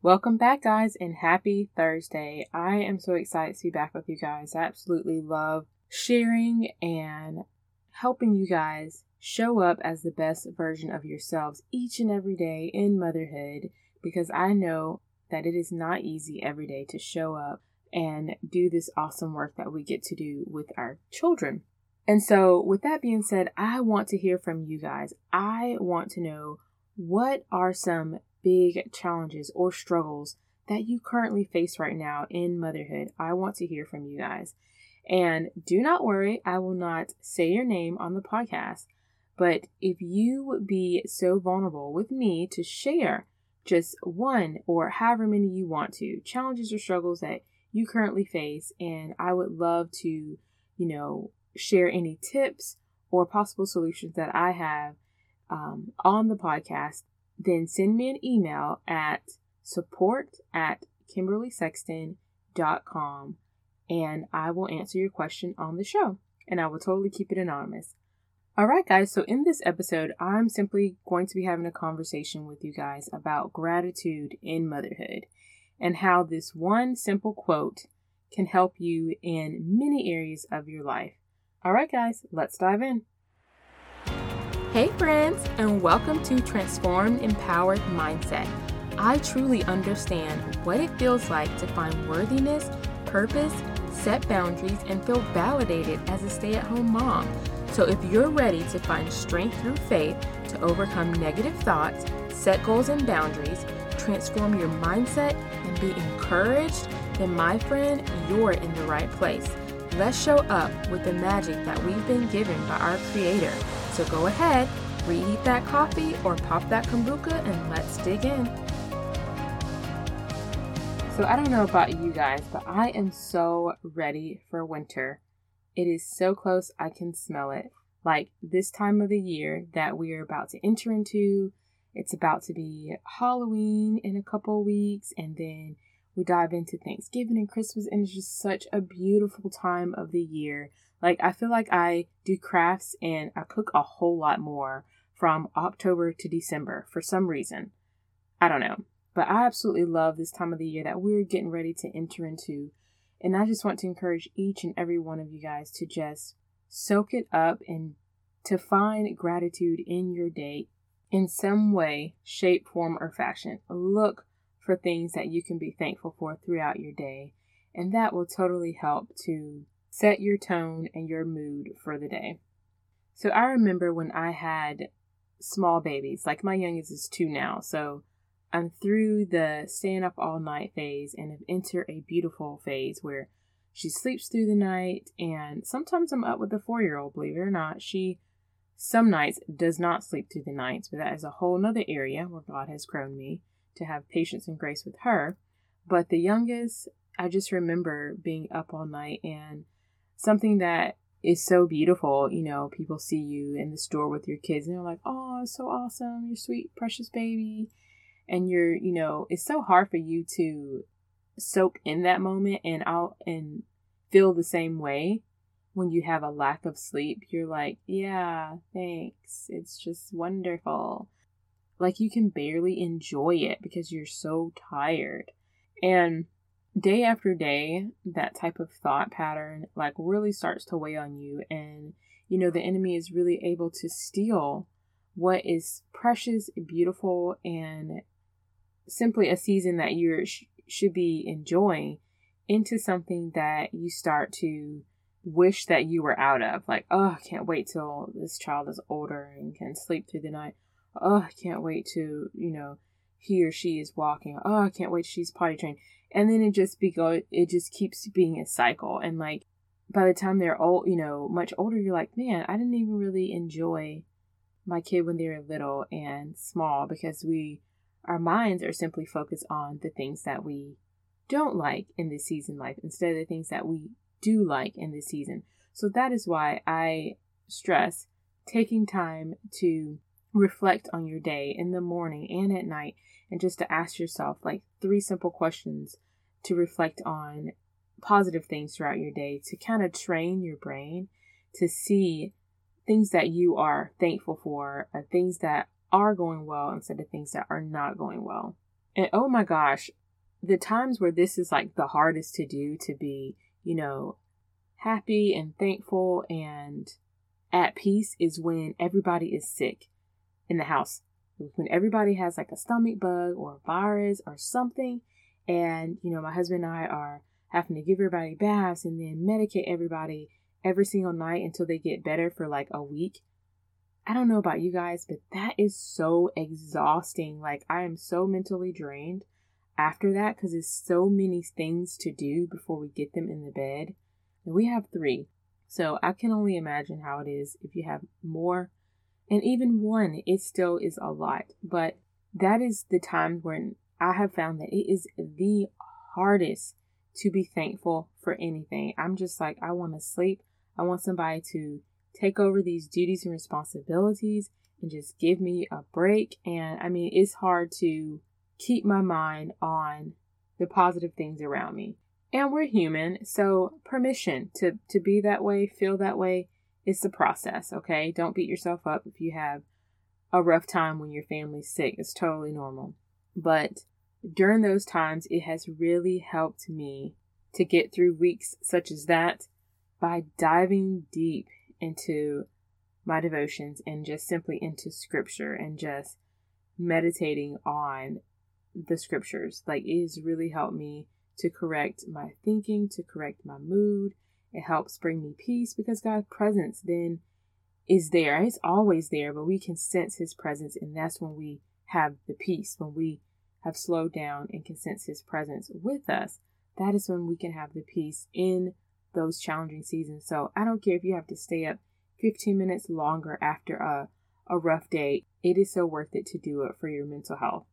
Welcome back, guys, and happy Thursday. I am so excited to be back with you guys. I absolutely love sharing and helping you guys show up as the best version of yourselves each and every day in motherhood because I know that it is not easy every day to show up and do this awesome work that we get to do with our children. And so, with that being said, I want to hear from you guys. I want to know what are some big challenges or struggles that you currently face right now in motherhood. I want to hear from you guys. And do not worry, I will not say your name on the podcast. But if you would be so vulnerable with me to share just one or however many you want to, challenges or struggles that you currently face, and I would love to, you know, share any tips or possible solutions that I have um, on the podcast then send me an email at support at kimberlysexton.com and I will answer your question on the show. And I will totally keep it anonymous. All right, guys. So, in this episode, I'm simply going to be having a conversation with you guys about gratitude in motherhood and how this one simple quote can help you in many areas of your life. All right, guys, let's dive in. Hey, friends, and welcome to Transformed Empowered Mindset. I truly understand what it feels like to find worthiness, purpose, set boundaries, and feel validated as a stay at home mom. So, if you're ready to find strength through faith to overcome negative thoughts, set goals and boundaries, transform your mindset, and be encouraged, then, my friend, you're in the right place. Let's show up with the magic that we've been given by our Creator so go ahead, reheat that coffee or pop that kombucha and let's dig in. So I don't know about you guys, but I am so ready for winter. It is so close, I can smell it. Like this time of the year that we are about to enter into, it's about to be Halloween in a couple weeks, and then we dive into Thanksgiving and Christmas, and it's just such a beautiful time of the year like, I feel like I do crafts and I cook a whole lot more from October to December for some reason. I don't know. But I absolutely love this time of the year that we're getting ready to enter into. And I just want to encourage each and every one of you guys to just soak it up and to find gratitude in your day in some way, shape, form, or fashion. Look for things that you can be thankful for throughout your day. And that will totally help to set your tone and your mood for the day. So I remember when I had small babies, like my youngest is two now, so I'm through the staying up all night phase and have entered a beautiful phase where she sleeps through the night and sometimes I'm up with a four year old, believe it or not. She some nights does not sleep through the nights, but that is a whole nother area where God has grown me to have patience and grace with her. But the youngest, I just remember being up all night and something that is so beautiful. You know, people see you in the store with your kids and they're like, oh, so awesome, your sweet, precious baby. And you're, you know, it's so hard for you to soak in that moment and out and feel the same way when you have a lack of sleep. You're like, yeah, thanks. It's just wonderful. Like you can barely enjoy it because you're so tired. And day after day, that type of thought pattern like really starts to weigh on you. And, you know, the enemy is really able to steal what is precious, beautiful, and simply a season that you sh- should be enjoying into something that you start to wish that you were out of. Like, oh, I can't wait till this child is older and can sleep through the night. Oh, I can't wait to, you know, he or she is walking. Oh, I can't wait she's potty trained and then it just be go it just keeps being a cycle and like by the time they're old you know much older you're like man i didn't even really enjoy my kid when they were little and small because we our minds are simply focused on the things that we don't like in this season life instead of the things that we do like in this season so that is why i stress taking time to reflect on your day in the morning and at night and just to ask yourself like three simple questions to reflect on positive things throughout your day to kind of train your brain to see things that you are thankful for, uh, things that are going well instead of things that are not going well. And oh my gosh, the times where this is like the hardest to do to be, you know, happy and thankful and at peace is when everybody is sick in the house. When everybody has like a stomach bug or a virus or something, and you know, my husband and I are having to give everybody baths and then medicate everybody every single night until they get better for like a week. I don't know about you guys, but that is so exhausting. Like, I am so mentally drained after that because it's so many things to do before we get them in the bed. And we have three. So I can only imagine how it is if you have more. And even one, it still is a lot. But that is the time when I have found that it is the hardest to be thankful for anything. I'm just like, I want to sleep. I want somebody to take over these duties and responsibilities and just give me a break. And I mean, it's hard to keep my mind on the positive things around me. And we're human, so permission to, to be that way, feel that way, is the process, okay? Don't beat yourself up if you have a rough time when your family's sick. It's totally normal. But during those times, it has really helped me to get through weeks such as that by diving deep into my devotions and just simply into scripture and just meditating on the scriptures. Like it has really helped me to correct my thinking, to correct my mood. It helps bring me peace because God's presence then is there. It's always there, but we can sense his presence and that's when we have the peace, when we have slowed down and can sense his presence with us. That is when we can have the peace in those challenging seasons. So I don't care if you have to stay up 15 minutes longer after a, a rough day. It is so worth it to do it for your mental health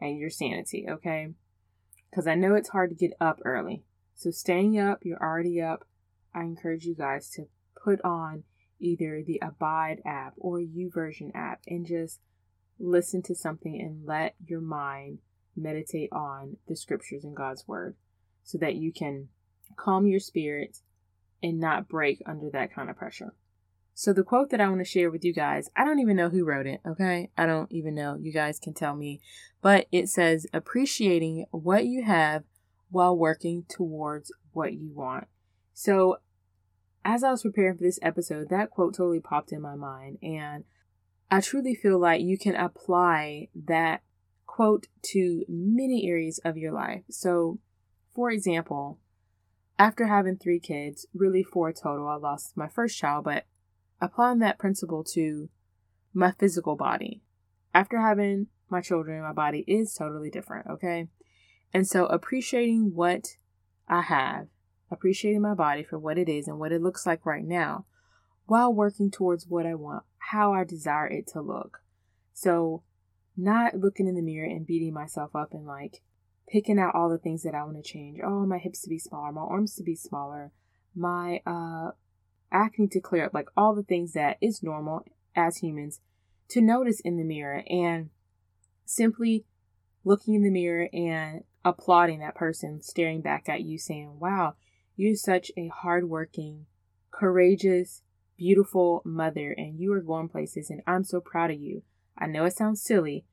and your sanity, okay? Because I know it's hard to get up early. So staying up, you're already up. I encourage you guys to put on either the Abide app or YouVersion app and just listen to something and let your mind meditate on the scriptures and God's word so that you can calm your spirit and not break under that kind of pressure. So, the quote that I want to share with you guys, I don't even know who wrote it, okay? I don't even know. You guys can tell me. But it says, appreciating what you have while working towards what you want. So, as I was preparing for this episode, that quote totally popped in my mind. And I truly feel like you can apply that quote to many areas of your life. So, for example, after having three kids, really four total, I lost my first child, but applying that principle to my physical body. After having my children, my body is totally different, okay? And so appreciating what I have, appreciating my body for what it is and what it looks like right now, while working towards what I want, how I desire it to look. So, not looking in the mirror and beating myself up and like, picking out all the things that I want to change. Oh, my hips to be smaller, my arms to be smaller, my uh acne to clear up, like all the things that is normal as humans to notice in the mirror and simply looking in the mirror and applauding that person staring back at you saying, "Wow, you're such a hardworking, courageous, beautiful mother and you are going places and I'm so proud of you." I know it sounds silly,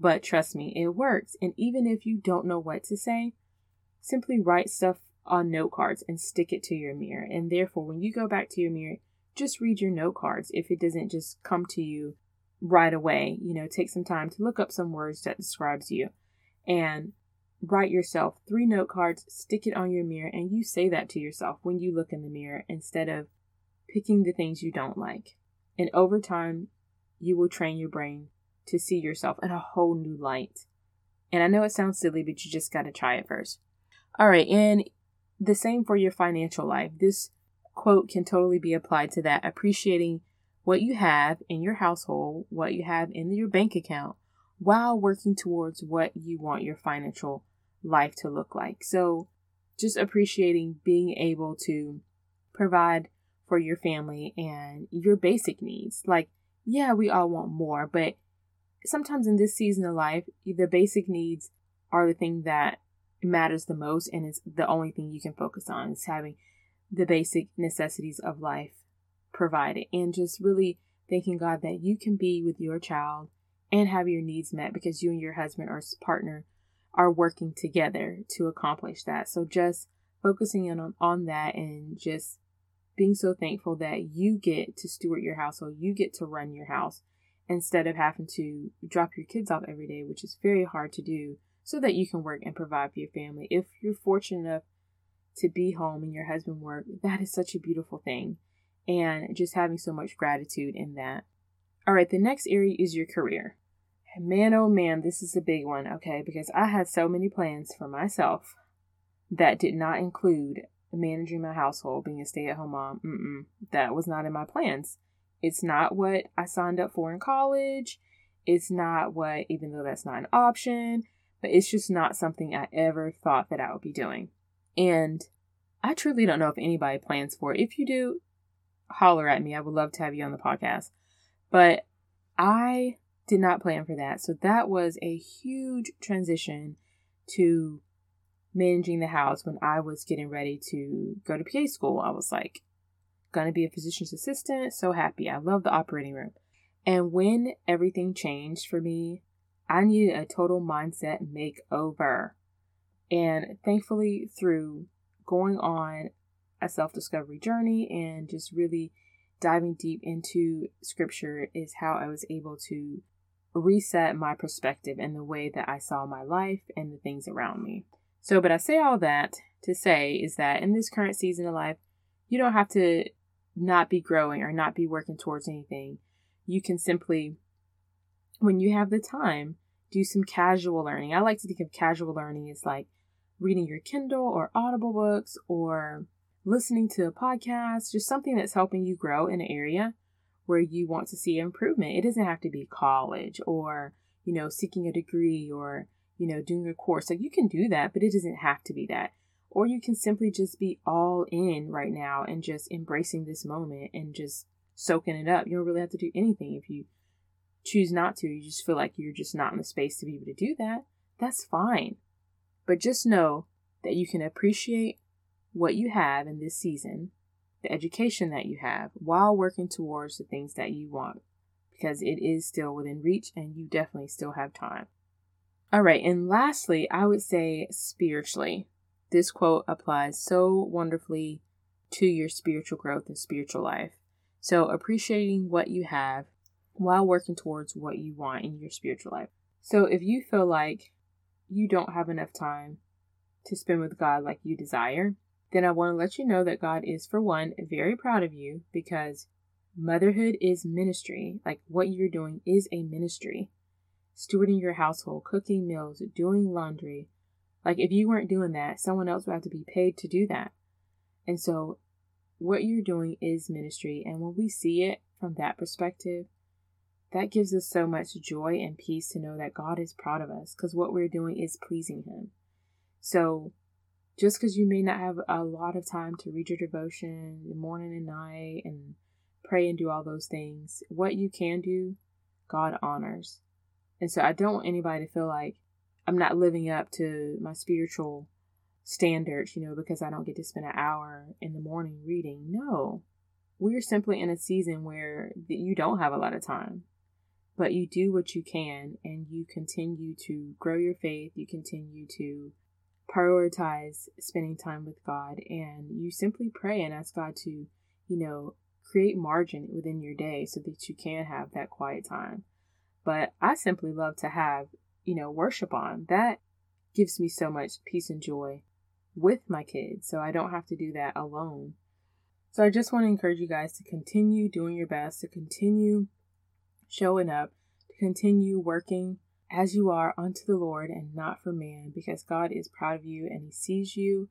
but trust me, it works. And even if you don't know what to say, simply write stuff on note cards and stick it to your mirror. And therefore, when you go back to your mirror, just read your note cards if it doesn't just come to you right away. You know, take some time to look up some words that describes you and write yourself three note cards, stick it on your mirror, and you say that to yourself when you look in the mirror instead of picking the things you don't like. And over time, you will train your brain to see yourself in a whole new light. And I know it sounds silly, but you just got to try it first. All right, and the same for your financial life. This quote can totally be applied to that, appreciating what you have in your household, what you have in your bank account, while working towards what you want your financial life to look like. So, just appreciating being able to provide for your family and your basic needs. Like, yeah, we all want more, but sometimes in this season of life, the basic needs are the thing that matters the most and it's the only thing you can focus on is having the basic necessities of life provided and just really thanking God that you can be with your child and have your needs met because you and your husband or partner are working together to accomplish that. So just focusing in on, on that and just being so thankful that you get to steward your household, you get to run your house instead of having to drop your kids off every day, which is very hard to do, so that you can work and provide for your family. If you're fortunate enough to be home and your husband work, that is such a beautiful thing. And just having so much gratitude in that. All right, the next area is your career. Man, oh man, this is a big one, okay? Because I had so many plans for myself that did not include managing my household, being a stay at home mom. Mm-mm, that was not in my plans. It's not what I signed up for in college. It's not what, even though that's not an option, but it's just not something I ever thought that I would be doing. And I truly don't know if anybody plans for it. If you do, holler at me. I would love to have you on the podcast. But I did not plan for that. So that was a huge transition to managing the house when I was getting ready to go to PA school. I was like, gonna be a physician's assistant. So happy. I love the operating room. And when everything changed for me, I needed a total mindset makeover. And thankfully, through going on a self discovery journey and just really diving deep into scripture, is how I was able to reset my perspective and the way that I saw my life and the things around me. So, but I say all that to say is that in this current season of life, you don't have to not be growing or not be working towards anything. You can simply, when you have the time, do some casual learning. I like to think of casual learning as like reading your Kindle or Audible books or listening to a podcast, just something that's helping you grow in an area where you want to see improvement. It doesn't have to be college or, you know, seeking a degree or you know, doing a course. Like you can do that, but it doesn't have to be that. Or you can simply just be all in right now and just embracing this moment and just soaking it up. You don't really have to do anything. If you choose not to, you just feel like you're just not in the space to be able to do that, that's fine. But just know that you can appreciate what you have in this season, the education that you have, while working towards the things that you want, because it is still within reach and you definitely still have time. All right, and lastly, I would say spiritually. This quote applies so wonderfully to your spiritual growth and spiritual life. So, appreciating what you have while working towards what you want in your spiritual life. So, if you feel like you don't have enough time to spend with God like you desire, then I want to let you know that God is, for one, very proud of you because motherhood is ministry. Like what you're doing is a ministry stewarding your household, cooking meals, doing laundry. Like if you weren't doing that, someone else would have to be paid to do that. And so what you're doing is ministry. And when we see it from that perspective, that gives us so much joy and peace to know that God is proud of us because what we're doing is pleasing Him. So just because you may not have a lot of time to read your devotion morning and night and pray and do all those things, what you can do, God honors. And so I don't want anybody to feel like I'm not living up to my spiritual standards, you know, because I don't get to spend an hour in the morning reading. No. We're simply in a season where you don't have a lot of time, but you do what you can and you continue to grow your faith. You continue to prioritize spending time with God and you simply pray and ask God to, you know, create margin within your day so that you can have that quiet time. But I simply love to have, you know, worship on. That gives me so much peace and joy with my kids. So I don't have to do that alone. So I just want to encourage you guys to continue doing your best, to continue showing up, to continue working as you are unto the Lord and not for man, because God is proud of you and He sees you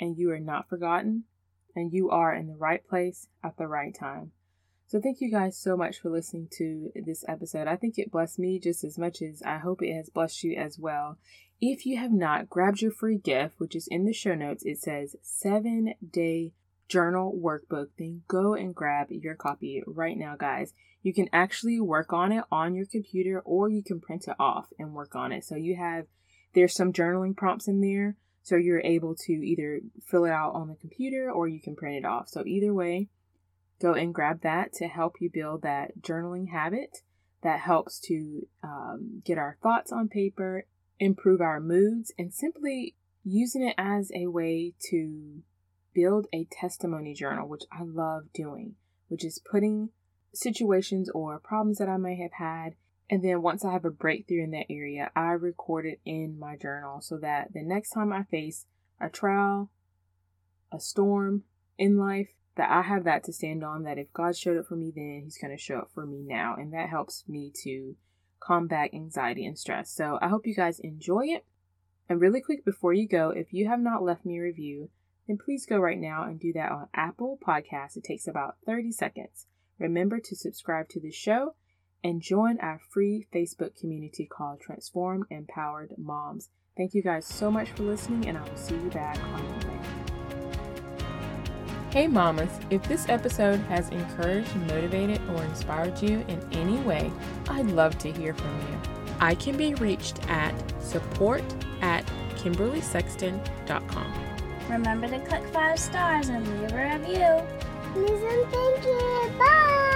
and you are not forgotten and you are in the right place at the right time. So, thank you guys so much for listening to this episode. I think it blessed me just as much as I hope it has blessed you as well. If you have not grabbed your free gift, which is in the show notes, it says seven day journal workbook, then go and grab your copy right now, guys. You can actually work on it on your computer or you can print it off and work on it. So, you have there's some journaling prompts in there. So, you're able to either fill it out on the computer or you can print it off. So, either way, go and grab that to help you build that journaling habit that helps to um, get our thoughts on paper improve our moods, and simply using it as a way to build a testimony journal, which I love doing, which is putting situations or problems that I may have had. And then once I have a breakthrough in that area, I record it in my journal so that the next time I face a trial, a storm in life, that I have that to stand on. That if God showed up for me then, He's going to show up for me now. And that helps me to combat anxiety and stress. So I hope you guys enjoy it. And really quick before you go, if you have not left me a review, then please go right now and do that on Apple Podcasts. It takes about 30 seconds. Remember to subscribe to the show and join our free Facebook community called Transformed Empowered Moms. Thank you guys so much for listening, and I will see you back on Monday. Hey, mamas, if this episode has encouraged, motivated, or inspired you in any way, I'd love to hear from you. I can be reached at support at KimberlySexton.com. Remember to click five stars and leave a review. Listen, thank you. Bye.